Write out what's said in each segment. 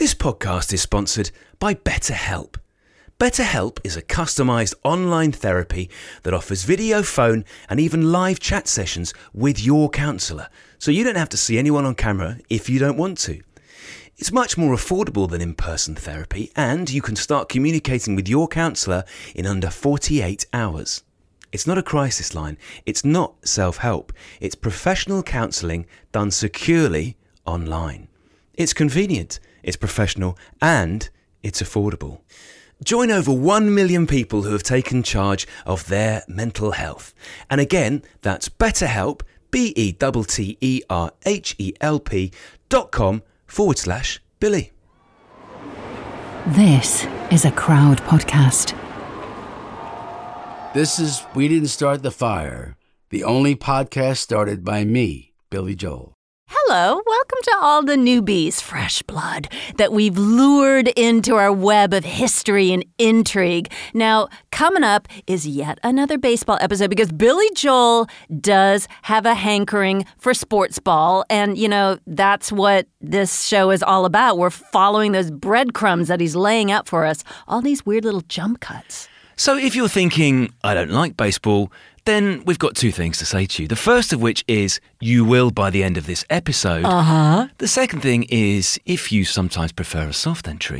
This podcast is sponsored by BetterHelp. BetterHelp is a customized online therapy that offers video, phone, and even live chat sessions with your counselor, so you don't have to see anyone on camera if you don't want to. It's much more affordable than in person therapy, and you can start communicating with your counselor in under 48 hours. It's not a crisis line, it's not self help, it's professional counselling done securely online. It's convenient, it's professional, and it's affordable. Join over 1 million people who have taken charge of their mental health. And again, that's BetterHelp, B E T T E R H E L P dot com forward slash Billy. This is a crowd podcast. This is We Didn't Start the Fire, the only podcast started by me, Billy Joel. Hello, welcome to all the newbies, fresh blood, that we've lured into our web of history and intrigue. Now, coming up is yet another baseball episode because Billy Joel does have a hankering for sports ball. And, you know, that's what this show is all about. We're following those breadcrumbs that he's laying out for us, all these weird little jump cuts. So if you're thinking, I don't like baseball, then we've got two things to say to you. The first of which is you will by the end of this episode. Uh huh. The second thing is if you sometimes prefer a soft entry,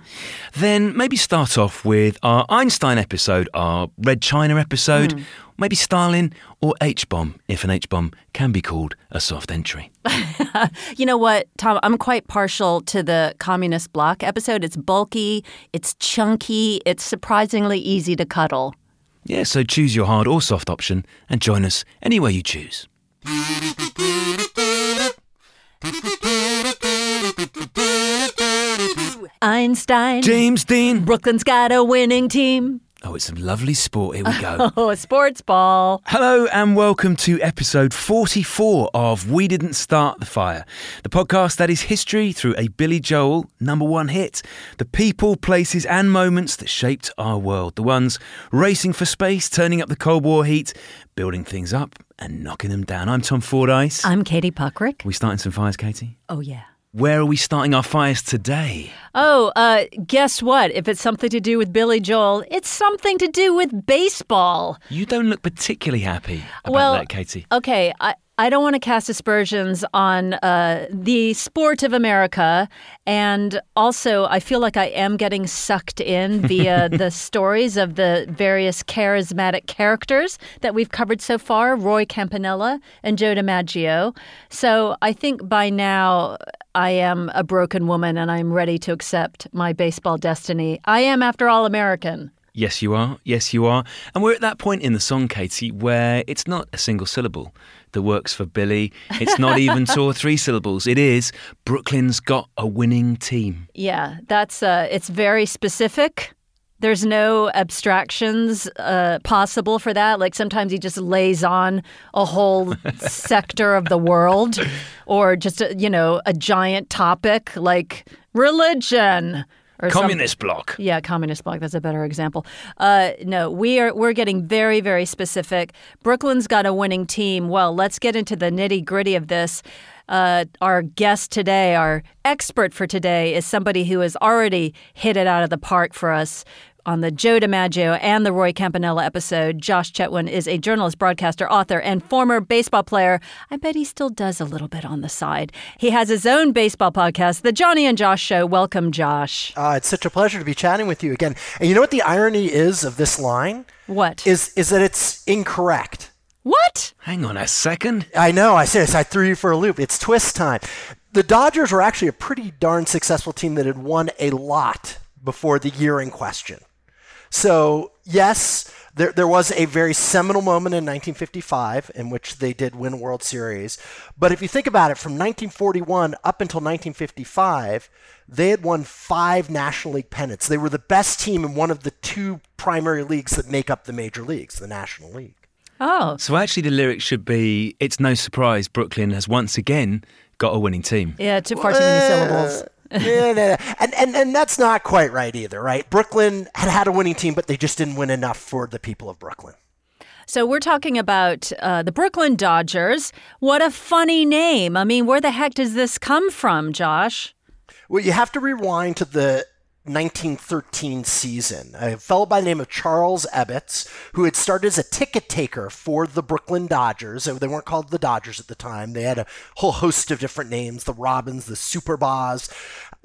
then maybe start off with our Einstein episode, our Red China episode, maybe Stalin or H bomb, if an H bomb can be called a soft entry. You know what, Tom? I'm quite partial to the communist bloc episode. It's bulky, it's chunky, it's surprisingly easy to cuddle. Yeah, so choose your hard or soft option and join us anywhere you choose. Einstein. James Dean. Brooklyn's got a winning team. Oh, it's a lovely sport. Here we go. Oh, a sports ball. Hello and welcome to episode 44 of We Didn't Start the Fire, the podcast that is history through a Billy Joel number one hit. The people, places, and moments that shaped our world. The ones racing for space, turning up the Cold War heat, building things up, and knocking them down. I'm Tom Fordyce. I'm Katie Puckrick. we starting some fires, Katie? Oh, yeah. Where are we starting our fires today? Oh, uh, guess what? If it's something to do with Billy Joel, it's something to do with baseball. You don't look particularly happy about well, that, Katie. Okay, I, I don't want to cast aspersions on uh, the sport of America. And also, I feel like I am getting sucked in via the stories of the various charismatic characters that we've covered so far Roy Campanella and Joe DiMaggio. So I think by now, I am a broken woman and I'm ready to accept my baseball destiny. I am, after all, American. Yes, you are. Yes, you are. And we're at that point in the song, Katie, where it's not a single syllable that works for Billy. It's not even two or three syllables. It is Brooklyn's got a winning team. Yeah, that's uh, it's very specific. There's no abstractions uh, possible for that. Like sometimes he just lays on a whole sector of the world, or just a, you know a giant topic like religion or some- Communist bloc. yeah, communist bloc. That's a better example. Uh, no, we are we're getting very very specific. Brooklyn's got a winning team. Well, let's get into the nitty gritty of this. Uh, our guest today, our expert for today, is somebody who has already hit it out of the park for us on the Joe DiMaggio and the Roy Campanella episode. Josh Chetwynd is a journalist, broadcaster, author, and former baseball player. I bet he still does a little bit on the side. He has his own baseball podcast, The Johnny and Josh Show. Welcome, Josh. Uh, it's such a pleasure to be chatting with you again. And you know what the irony is of this line What? is is that it's incorrect. what? Hang on a second. I know. I said I threw you for a loop. It's twist time. The Dodgers were actually a pretty darn successful team that had won a lot before the year in question. So yes, there, there was a very seminal moment in 1955 in which they did win a World Series. But if you think about it, from 1941 up until 1955, they had won five National League pennants. They were the best team in one of the two primary leagues that make up the major leagues, the National League. Oh, So actually, the lyrics should be It's no surprise Brooklyn has once again got a winning team. yeah, too far too many syllables. Yeah. And, and and that's not quite right either, right? Brooklyn had had a winning team, but they just didn't win enough for the people of Brooklyn. So we're talking about uh, the Brooklyn Dodgers. What a funny name! I mean, where the heck does this come from, Josh? Well, you have to rewind to the 1913 season. A fellow by the name of Charles Ebbets, who had started as a ticket taker for the Brooklyn Dodgers. They weren't called the Dodgers at the time. They had a whole host of different names the Robins, the Superbas.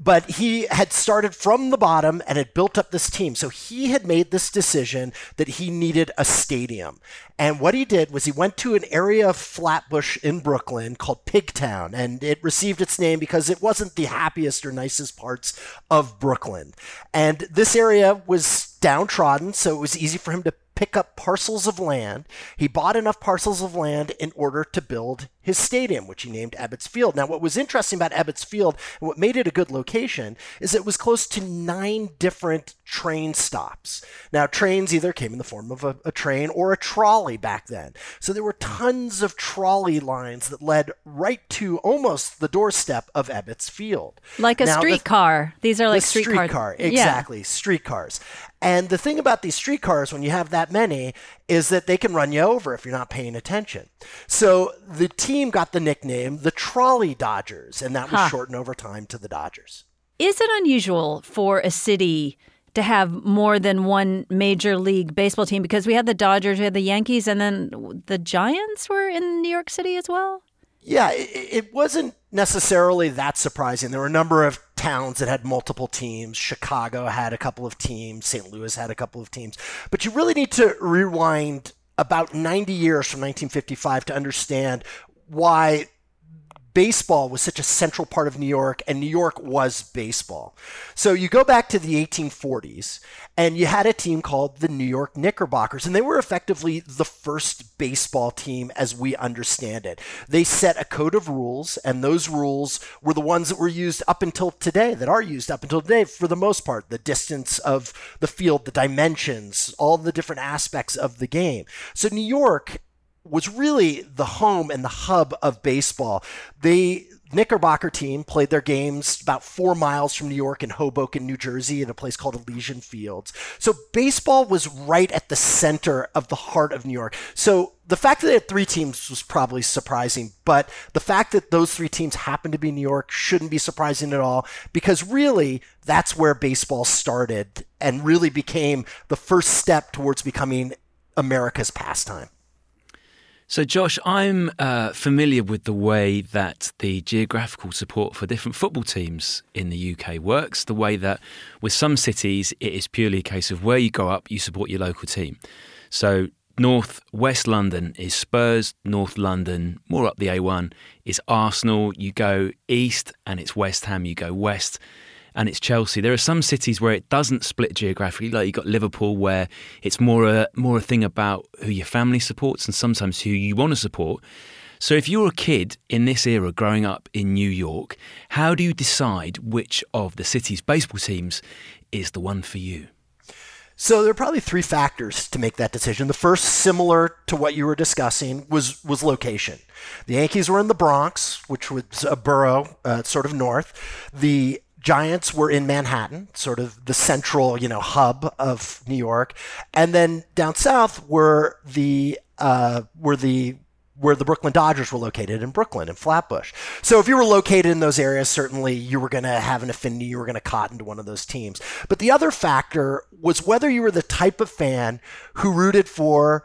But he had started from the bottom and had built up this team. So he had made this decision that he needed a stadium. And what he did was he went to an area of Flatbush in Brooklyn called Pigtown. And it received its name because it wasn't the happiest or nicest parts of Brooklyn. And this area was downtrodden, so it was easy for him to pick up parcels of land. He bought enough parcels of land in order to build his stadium, which he named Ebbets Field. Now, what was interesting about Ebbets Field and what made it a good location is it was close to nine different train stops. Now, trains either came in the form of a, a train or a trolley back then. So there were tons of trolley lines that led right to almost the doorstep of Ebbets Field. Like a Now, the- streetcar. These are like the streetcars. streetcar, Yeah. exactly, streetcars. And the thing about these streetcars, when you have that many, is that they can run you over if you're not paying attention. So the team got the nickname the Trolley Dodgers, and that was Huh. shortened over time to the Dodgers. Is it unusual for a city to have more than one major league baseball team? Because we had the Dodgers, we had the Yankees, and then the Giants were in New York City as well. Yeah, it, it wasn't necessarily that surprising. There were a number of towns that had multiple teams. Chicago had a couple of teams. St. Louis had a couple of teams. But you really need to rewind about 90 years from 1955 to understand why baseball was such a central part of New York, and New York was baseball. So you go back to the 1840s, and you had a team called the New York Knickerbockers, and they were effectively the first baseball team as we understand it. They set a code of rules, and those rules were the ones that were used up until today, that are used up until today for the most part. The distance of the field, the dimensions, all the different aspects of the game. So New York was really the home and the hub of baseball. The Knickerbocker team played their games about four miles from New York in Hoboken, New Jersey, in a place called Elysian Fields. So baseball was right at the center of the heart of New York. So the fact that they had three teams was probably surprising, but the fact that those three teams happened to be New York shouldn't be surprising at all because really that's where baseball started and really became the first step towards becoming America's pastime. So, Josh, I'm uh, familiar with the way that the geographical support for different football teams in the UK works. The way that with some cities, it is purely a case of where you go up, you support your local team. So, North West London is Spurs, North London, more up the A1 is Arsenal. You go east and it's West Ham, you go west and it's Chelsea. There are some cities where it doesn't split geographically, like you've got Liverpool, where it's more a more a thing about who your family supports and sometimes who you want to support. So if you're a kid in this era growing up in New York, how do you decide which of the city's baseball teams is the one for you? So there are probably three factors to make that decision. The first, similar to what you were discussing, was was location. The Yankees were in the Bronx, which was a borough, uh, sort of north. The Giants were in Manhattan, sort of the central, you know, hub of New York, and then down south were the uh, were the where the Brooklyn Dodgers were located in Brooklyn in Flatbush. So if you were located in those areas, certainly you were going to have an affinity, you were going to cotton to one of those teams. But the other factor was whether you were the type of fan who rooted for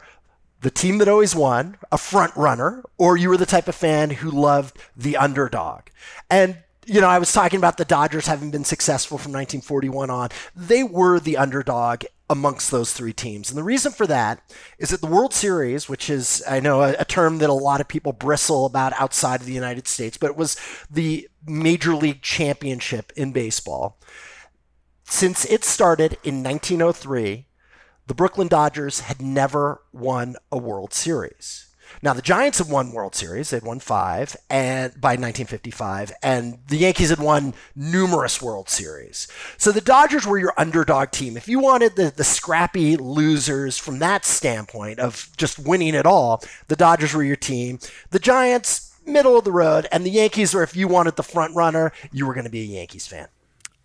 the team that always won, a front runner, or you were the type of fan who loved the underdog. And you know, I was talking about the Dodgers having been successful from 1941 on. They were the underdog amongst those three teams. And the reason for that is that the World Series, which is, I know, a, a, term that a lot of people bristle about outside of the United States, but it was the Major League Championship in baseball. Since it started in 1903, the Brooklyn Dodgers had never won a World Series. Now the Giants had won World Series; they'd won five, and by 1955, and the Yankees had won numerous World Series. So the Dodgers were your underdog team. If you wanted the the scrappy losers from that standpoint of just winning it all, the Dodgers were your team. The Giants, middle of the road, and the Yankees were if you wanted the front runner, you were going to be a Yankees fan.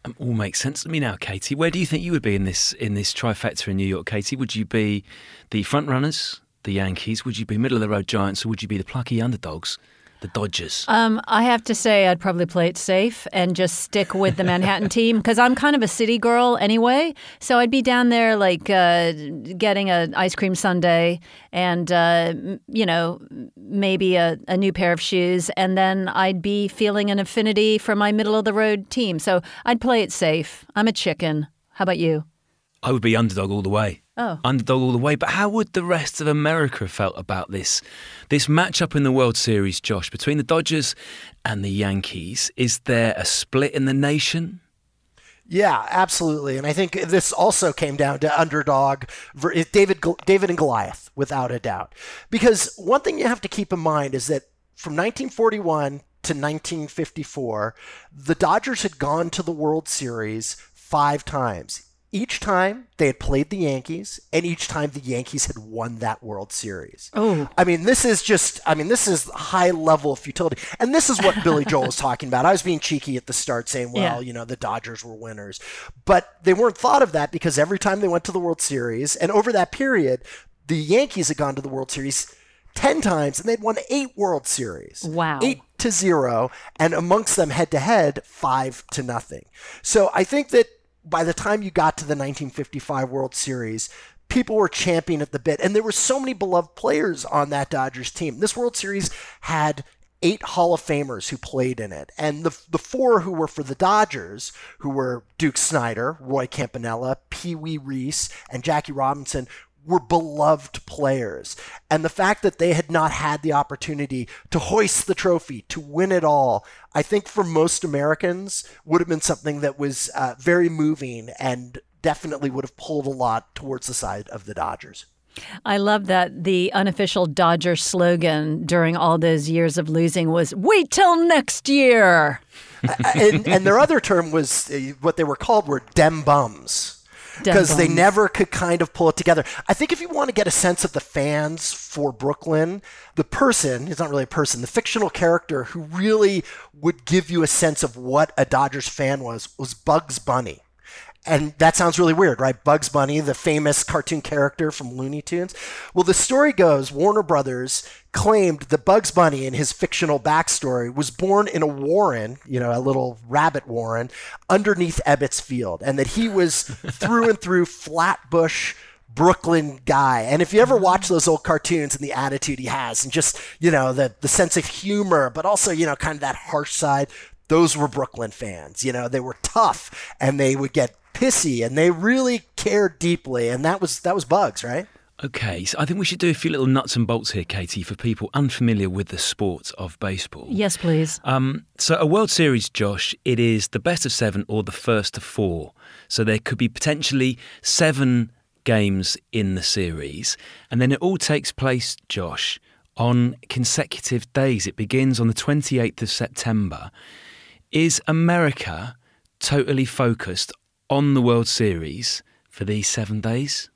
Um, all makes sense to me now, Katie. Where do you think you would be in this in this trifecta in New York, Katie? Would you be the front runners? The Yankees? Would you be middle of the road Giants or would you be the plucky underdogs? the Dodgers? Um, I have to say, I'd probably play it safe and just stick with the Manhattan team because I'm kind of a city girl anyway. So I'd be down there like uh, getting an ice cream sundae and, uh, you know, maybe a, a new pair of shoes. And then I'd be feeling an affinity for my middle of the road team. So I'd play it safe. I'm a chicken. How about you? I would be underdog all the way. Oh. Underdog all the way. But how would the rest of America have felt about this this matchup in the World Series, Josh, between the Dodgers and the Yankees? Is there a split in the nation? Yeah, absolutely. And I think this also came down to underdog David David and Goliath without a doubt. Because one thing you have to keep in mind is that from 1941 to 1954, the Dodgers had gone to the World Series 5 times each time they had played the Yankees, and each time the Yankees had won that World Series. Oh, I mean, this is just, I mean, this is high level of futility, and this is what Billy Joel was talking about. I was being cheeky at the start, saying, "Well, yeah. you know, the Dodgers were winners," but they weren't thought of that because every time they went to the World Series, and over that period, the Yankees had gone to the World Series. 10 times and they'd won eight World Series. Wow. Eight to zero, and amongst them head to head, five to nothing. So I think that by the time you got to the 1955 World Series, people were champing at the bit. And there were so many beloved players on that Dodgers team. This World Series had eight Hall of Famers who played in it. And the, the four who were for the Dodgers, who were Duke Snider, Roy Campanella, Pee Wee Reese, and Jackie Robinson, were beloved players. And the fact that they had not had the opportunity to hoist the trophy, to win it all, I think for most Americans would have been something that was uh, very moving and definitely would have pulled a lot towards the side of the Dodgers. I love that the unofficial Dodger slogan during all those years of losing was "Wait till next year." and, and, their other term was uh, what they were called were "dem bums." Because they never could kind of pull it together. I think if you want to get a sense of the fans for Brooklyn, the person, he's not really a person, the fictional character who really would give you a sense of what a Dodgers fan was, was Bugs Bunny. And that sounds really weird, right? Bugs Bunny, the famous cartoon character from Looney Tunes. Well, the story goes Warner Brothers claimed that Bugs Bunny, in his fictional backstory, was born in a warren, you know, a little rabbit warren, underneath Ebbets Field, and that he was through and through Flatbush. Brooklyn guy. And if you ever mm-hmm. watch those old cartoons and the attitude he has and just, you know, the, the sense of humor, but also, you know, kind of that harsh side, those were Brooklyn fans. You know, they were tough and they would get pissy and they really cared deeply and that was that was bugs right Okay, so I think we should do a few little nuts and bolts here, Katie, for people unfamiliar with the sport of baseball. Yes, please. Um, so, a World Series, Josh, it is the best of seven or the first of four. So, there could be potentially seven games in the series. And then it all takes place, Josh, on consecutive days. It begins on the 28th of September. Is America totally focused on the World Series for these seven days?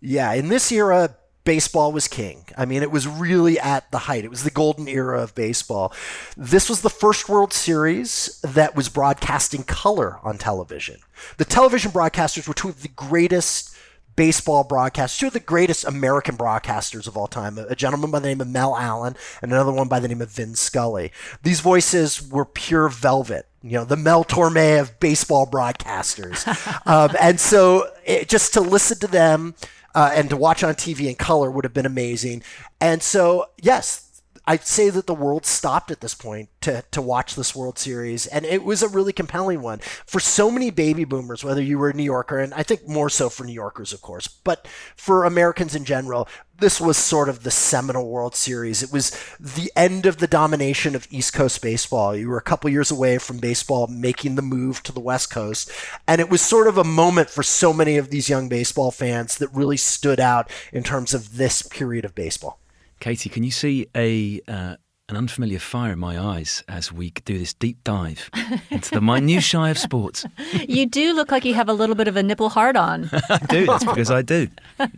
Yeah, in this era, baseball was king. I mean, it was really at the height. It was the golden era of baseball. This was the first World Series that was broadcasting color on television. The television broadcasters were two of the greatest baseball broadcasters, two of the greatest American broadcasters of all time, a gentleman by the name of Mel Allen and another one by the name of Vin Scully. These voices were pure velvet you know, the Mel Torme of baseball broadcasters. um, and so it, just to listen to them uh, and to watch on TV in color would have been amazing. And so, yes, I'd say that the world stopped at this point to, to watch this World Series, and it was a really compelling one for so many baby boomers, whether you were a New Yorker, and I think more so for New Yorkers, of course, but for Americans in general, this was sort of the seminal World Series. It was the end of the domination of East Coast baseball. You were a couple years away from baseball making the move to the West Coast, and it was sort of a moment for so many of these young baseball fans that really stood out in terms of this period of baseball. Katie, can you see a uh, an unfamiliar fire in my eyes as we do this deep dive into the minutiae of sports? You do look like you have a little bit of a nipple hard on. I do. That's because I do.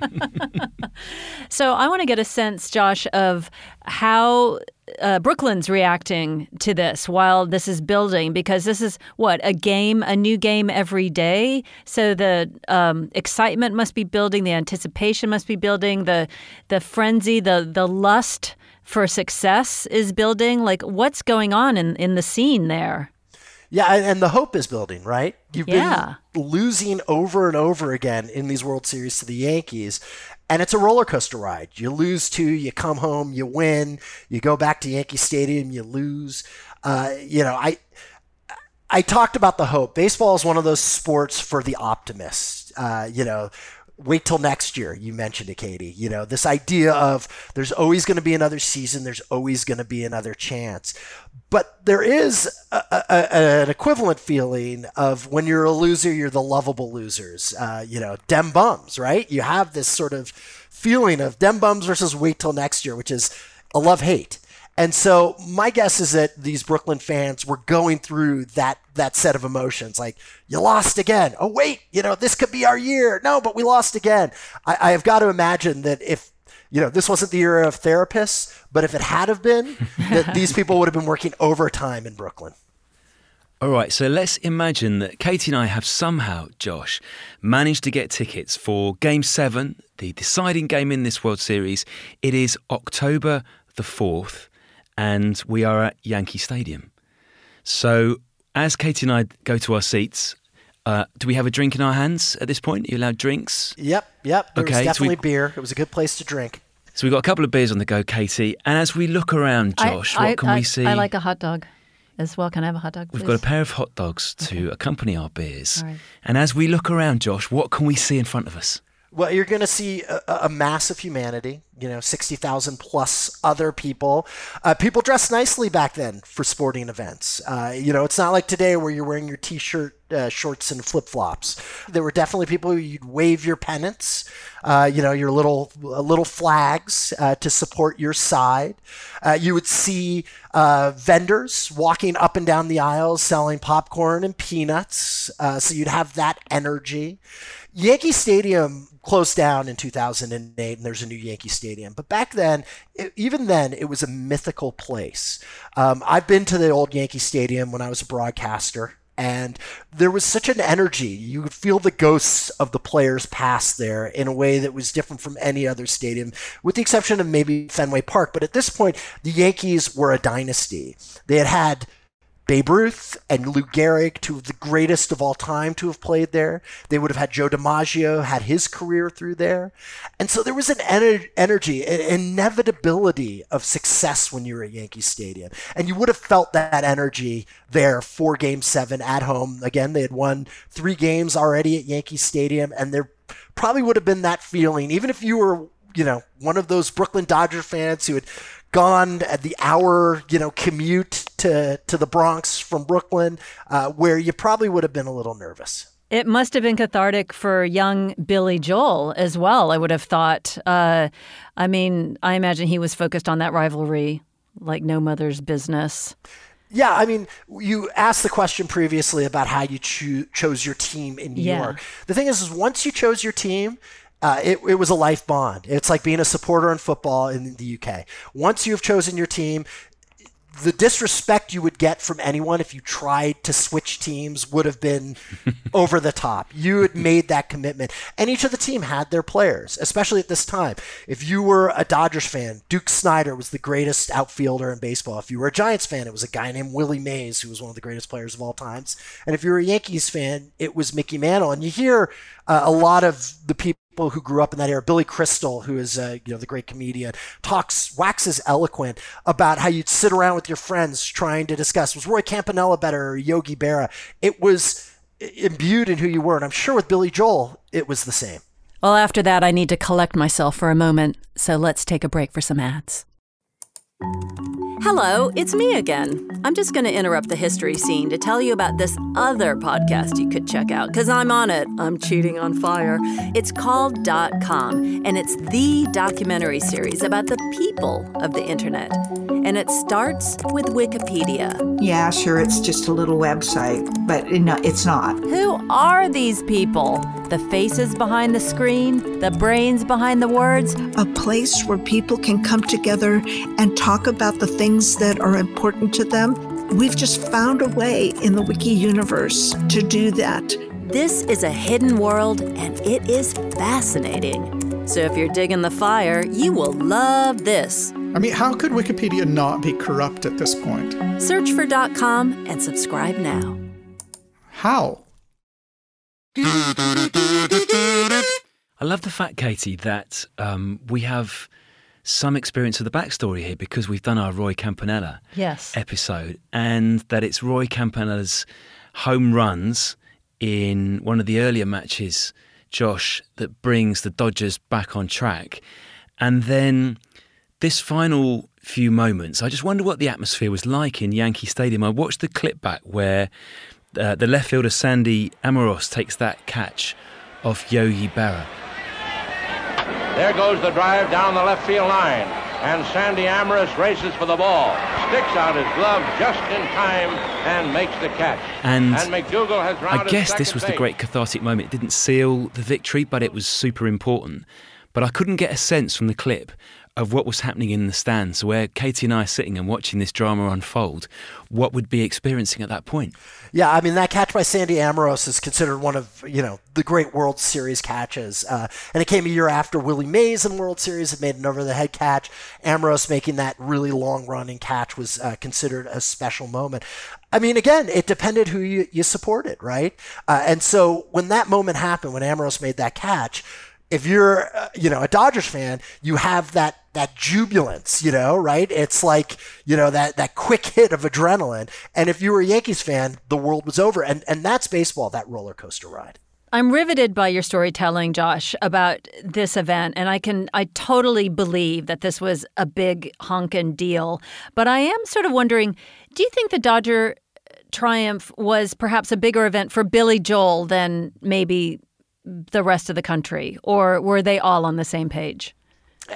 so I want to get a sense, Josh, of how uh, Brooklyn's reacting to this while this is building because this is what a game, a new game every day. So the um, excitement must be building, the anticipation must be building, the the frenzy, the the lust for success is building? Like, what's going on in, in the scene there? Yeah, and the hope is building, right? You've yeah. been losing over and over again in these World Series to the Yankees, and it's a roller coaster ride. You lose two, you come home, you win, you go back to Yankee Stadium, you lose. Uh, you know, I I talked about the hope. Baseball is one of those sports for the optimist. Uh, you know, wait till next year. You mentioned it, Katie. You know, this idea of there's always going to be another season, there's always going to be another chance. But there is a, a, an equivalent feeling of when you're a loser, you're the lovable losers. Uh, you know, dem bums, right? You have this sort of feeling of dem bums versus wait till next year, which is a love hate. And so my guess is that these Brooklyn fans were going through that that set of emotions. Like, you lost again. Oh wait, you know, this could be our year. No, but we lost again. I, I have got to imagine that if you know, this wasn't the era of therapists, but if it had have been, that these people would have been working overtime in Brooklyn. All right, so let's imagine that Katie and I have somehow, Josh, managed to get tickets for Game 7, the deciding game in this World Series. It is October the 4th and we are at Yankee Stadium. So as Katie and I go to our seats, uh, do we have a drink in our hands at this point? Are you allowed drinks? Yep, yep. There okay, was definitely so we, beer. It was a good place to drink. So we've got a couple of beers on the go, Katie. And as we look around, Josh, I, what can I, we see? I like a hot dog as well. Can I have a hot dog? Please? We've got a pair of hot dogs to okay. accompany our beers. Right. And as we look around, Josh, what can we see in front of us? Well, you're going to see a, a, mass of humanity, you know, 60,000 plus other people. Uh, people dressed nicely back then for sporting events. Uh, you know, it's not like today where you're wearing your t shirt, uh, shorts, and flip flops. There were definitely people who you'd wave your pennants, uh, you know, your little uh, little flags uh, to support your side. you would see vendors walking up and down the aisles selling popcorn and peanuts. so you'd have that energy. Yankee Stadium closed down in 2008 and there's a new Yankee Stadium. But back then, it, even then, it was a mythical place. Um, I've been to the old Yankee Stadium when I was a broadcaster. And there was such an energy. You could feel the ghosts of the players past there in a way that was different from any other stadium, with the exception of maybe Fenway Park. But at this point, the Yankees were a dynasty. They had had Babe Ruth and Lou Gehrig, two of the greatest of all time to have played there. They would have had Joe DiMaggio, had his career through there. And so there was an ener- energy, an inevitability of success when you were at Yankee Stadium. And you would have felt that energy there for game seven at home. Again, they had won three games already at Yankee Stadium, and there probably would have been that feeling, even if you were, you know, one of those Brooklyn Dodger fans who had gone at the hour, you know, commute to to the Bronx from Brooklyn, uh, where you probably would have been a little nervous. It must have been cathartic for young Billy Joel as well. I would have thought. Uh, I mean, I imagine he was focused on that rivalry like no mother's business. Yeah, I mean, you asked the question previously about how you cho- chose your team in New yeah. York. The thing is, is once you chose your team, uh, it, it was a life bond. It's like being a supporter in football in the UK. Once you've chosen your team, the disrespect you would get from anyone if you tried to switch teams would have been over the top. You had made that commitment. And each of the team had their players, especially at this time. If you were a Dodgers fan, Duke Snider was the greatest outfielder in baseball. If you were a Giants fan, it was a guy named Willie Mays, who was one of the greatest players of all times. And if you were a Yankees fan, it was Mickey Mantle. And you hear uh, a lot of the people who grew up in that era. Billy Crystal, who is uh, you know the great comedian, talks waxes eloquent about how you'd sit around with your friends trying to discuss was Roy Campanella better or Yogi Berra. It was imbued in who you were, and I'm sure with Billy Joel it was the same. Well, after that, I need to collect myself for a moment, so let's take a break for some ads. Hello, it's me again. I'm just going to interrupt the history scene to tell you about this other podcast you could check out because I'm on it. I'm cheating on fire. It's called Dot Com, and it's the documentary series about the people of the internet. And it starts with Wikipedia. Yeah, sure, it's just a little website, but it's not. Who are these people? The faces behind the screen, the brains behind the words? A place where people can come together and talk about the things that are important to them. We've just found a way in the Wiki universe to do that. This is a hidden world and it is fascinating. So if you're digging the fire, you will love this. I mean, how could Wikipedia not be corrupt at this point? Search for .com and subscribe now. How? I love the fact, Katie, that um, we have some experience of the backstory here because we've done our Roy Campanella Yes. episode, and that it's Roy Campanella's home runs in one of the earlier matches, Josh, that brings the Dodgers back on track. And then this final few moments, I just wonder what the atmosphere was like in Yankee Stadium. I watched the clip back where uh, the left fielder Sandy Amoros takes that catch off Yogi Berra. There goes the drive down the left field line. And Sandy Amoros races for the ball, sticks out his glove just in time, and makes the catch. And McDougald has I guess this was the great cathartic moment. It didn't seal the victory, but it was super important. But I couldn't get a sense from the clip of what was happening in the stands, where Katie and I are sitting and watching this drama unfold. What would be experiencing at that point? Yeah, I mean that catch by Sandy Amoros is considered one of you know the great World Series catches, uh, and it came a year after Willie Mays in World Series had made an over-the-head catch. Amoros making that really long-running catch was uh, considered a special moment. I mean, again, it depended who you, you supported, right? Uh, and so when that moment happened, when Amoros made that catch, if you're uh, you know a Dodgers fan, you have that that jubilance, you know, right? It's like you know that that quick hit of adrenaline. And if you were a Yankees fan, the world was over. And and that's baseball, that roller coaster ride. I'm riveted by your storytelling, Josh, about this event, and I can I totally believe that this was a big honkin' deal. But I am sort of wondering, do you think the Dodger triumph was perhaps a bigger event for Billy Joel than maybe the rest of the country, or were they all on the same page?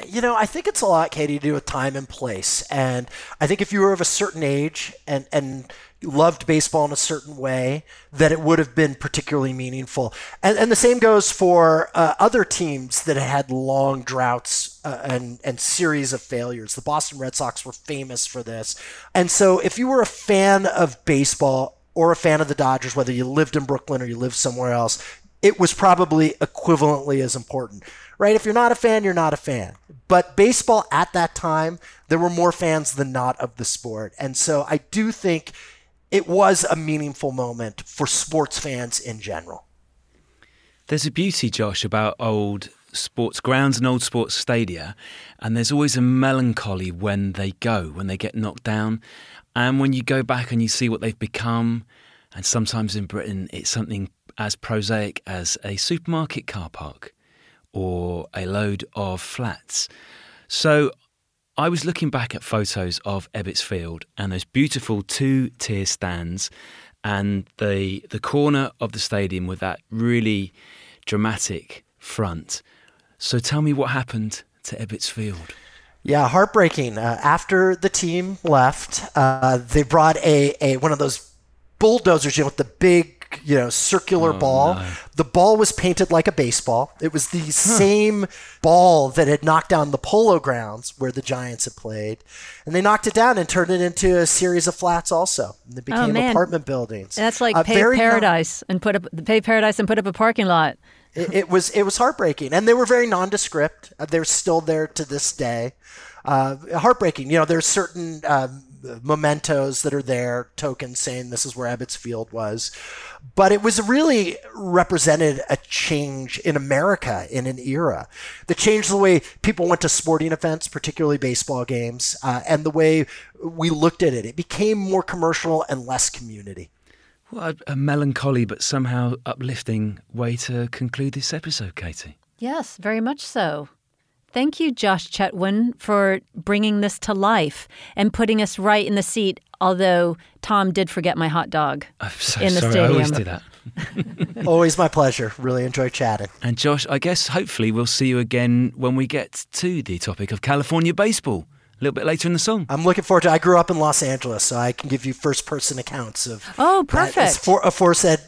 You know, I think it's a lot, Katie, to do with time and place. And I think if you were of a certain age and and loved baseball in a certain way, that it would have been particularly meaningful. And, and the same goes for uh, other teams that had long droughts uh, and and series of failures. The Boston Red Sox were famous for this. And so, if you were a fan of baseball or a fan of the Dodgers, whether you lived in Brooklyn or you lived somewhere else, it was probably equivalently as important, right? If you're not a fan, you're not a fan. But baseball at that time, there were more fans than not of the sport. And so I do think it was a meaningful moment for sports fans in general. There's a beauty, Josh, about old sports grounds and old sports stadia, and there's always a melancholy when they go, when they get knocked down, and when you go back and you see what they've become. And sometimes in Britain, it's something as prosaic as a supermarket car park or a load of flats. So I was looking back at photos of Ebbets Field and those beautiful two tier stands and the the corner of the stadium with that really dramatic front. So tell me what happened to Ebbets Field. Yeah, heartbreaking. Uh, after the team left, uh, they brought a, a one of those bulldozers, you know, with the big, you know, circular ball. The ball was painted like a baseball. It was the same ball that had knocked down the polo grounds where the Giants had played. And they knocked it down and turned it into a series of flats also. And they became man. apartment buildings. That's like Uh, pay very non- paradise and put up pay paradise and put up a parking lot. It, it was it was heartbreaking, and they were very nondescript. Uh, they're still there to this day. Uh, heartbreaking. You know, there's certain um, mementos that are there, tokens saying this is where Ebbets Field was, but it was really represented a change in America in an era that changed the way people went to sporting events, particularly baseball games, uh, and the way we looked at it. It became more commercial and less community. What a, a melancholy but somehow uplifting way to conclude this episode, Katie. Yes, very much so. Thank you, Josh Chetwynd, for bringing this to life and putting us right in the seat. Although Tom did forget my hot dog I'm so in the sorry, stadium. I always do that. Always my pleasure. Really enjoy chatting. And Josh, I guess hopefully we'll see you again when we get to the topic of California baseball a little bit later in the song. I'm looking forward to. I grew up in Los Angeles, so I can give you first person accounts of Oh, that perfect. for, aforesaid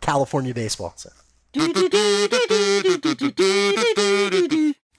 California baseball. So.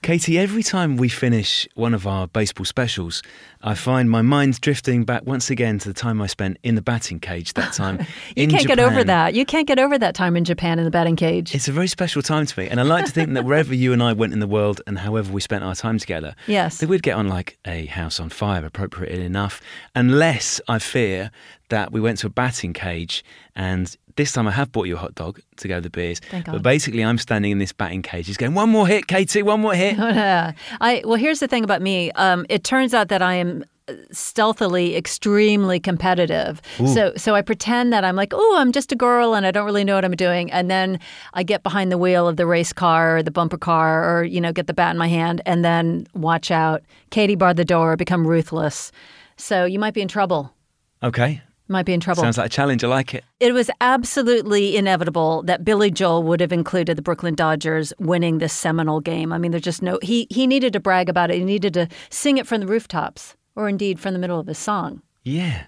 Katie, every time we finish one of our baseball specials, I find my mind drifting back once again to the time I spent in the batting cage that time you can't Japan. get over that. You can't get over that time in Japan in the batting cage. It's a very special time to me. And I like to think that wherever you and I went in the world and however we spent our time together, Yes. that we'd get on like a house on fire, appropriately enough, unless I fear that we went to a batting cage and this time I have bought you a hot dog to go with the beers. Thank But basically, I'm standing in this batting cage. He's going, one more hit, Katie, one more hit. I well, here's the thing about me. Um, it turns out that I am uh, stealthily extremely competitive. So so I pretend that I'm like, oh, I'm just a girl and I don't really know what I'm doing. And then I get behind the wheel of the race car or the bumper car or you know get the bat in my hand and then watch out. Katie bar the door, become ruthless. So you might be in trouble. Okay. Might be in trouble. Sounds like a challenge. I like it. It was absolutely inevitable that Billy Joel would have included the Brooklyn Dodgers winning this seminal game. I mean, there's just no he he needed to brag about it. He needed to sing it from the rooftops, or indeed from the middle of his song. Yeah.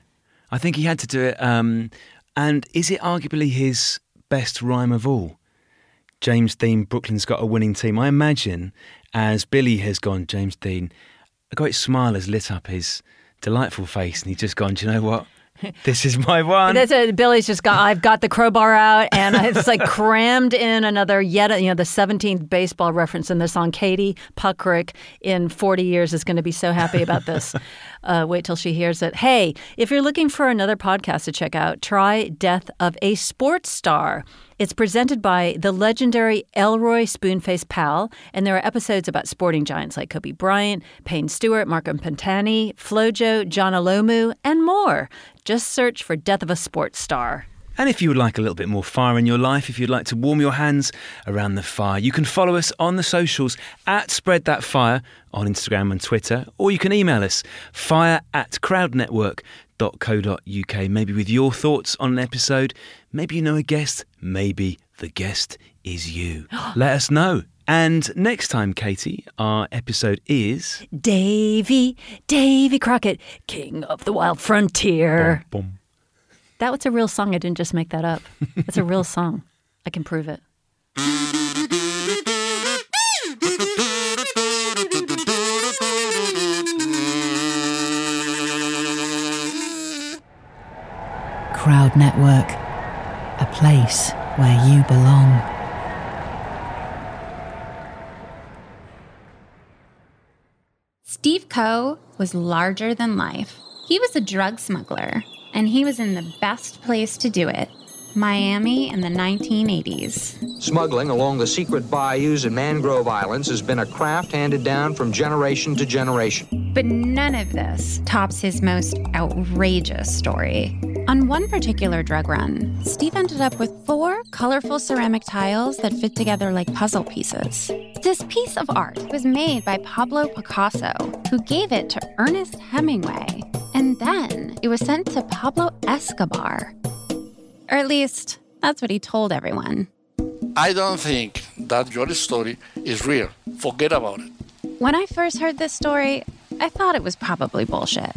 I think he had to do it. Um, and is it arguably his best rhyme of all? James Dean, Brooklyn's got a winning team. I imagine as Billy has gone, James Dean, a great smile has lit up his delightful face and he's just gone, do you know what? This is my one. That's it. Billy's just got. I've got the crowbar out, and it's like crammed in another yet. You know, the seventeenth baseball reference in the song. Katie Puckrick in forty years is going to be so happy about this. Uh, wait till she hears it. Hey, if you're looking for another podcast to check out, try "Death of a Sports Star." It's presented by the legendary Elroy Spoonface Pal, and there are episodes about sporting giants like Kobe Bryant, Payne Stewart, Marco Pantani, Flojo, Jonah Lomu, and more. Just search for Death of a Sports Star. And if you would like a little bit more fire in your life, if you'd like to warm your hands around the fire, you can follow us on the socials at Spread That Fire on Instagram and Twitter, or you can email us fire at crowdnetwork.co.uk, maybe with your thoughts on an episode. Maybe you know a guest, maybe the guest is you. Let us know. And next time, Katie, our episode is. Davy, Davy Crockett, King of the Wild Frontier. Boom. That was a real song. I didn't just make that up. It's a real song. I can prove it. Crowd Network, a place where you belong. Steve Coe was larger than life. He was a drug smuggler, and he was in the best place to do it Miami in the 1980s. Smuggling along the secret bayous and mangrove islands has been a craft handed down from generation to generation. But none of this tops his most outrageous story. On one particular drug run, Steve ended up with four colorful ceramic tiles that fit together like puzzle pieces. This piece of art was made by Pablo Picasso, who gave it to Ernest Hemingway. And then it was sent to Pablo Escobar. Or at least, that's what he told everyone. I don't think that your story is real. Forget about it. When I first heard this story, I thought it was probably bullshit.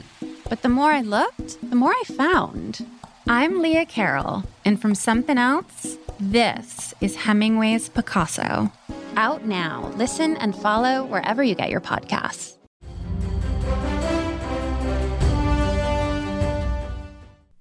But the more I looked, the more I found. I'm Leah Carroll, and from Something Else, this is Hemingway's Picasso. Out now. Listen and follow wherever you get your podcasts.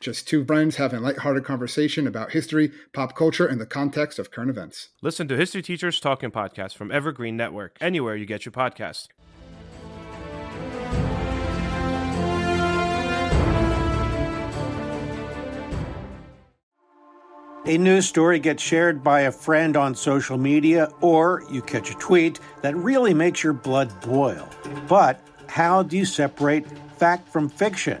Just two friends having a lighthearted conversation about history, pop culture, and the context of current events. Listen to History Teachers Talking Podcast from Evergreen Network, anywhere you get your podcasts. A news story gets shared by a friend on social media, or you catch a tweet that really makes your blood boil. But how do you separate fact from fiction?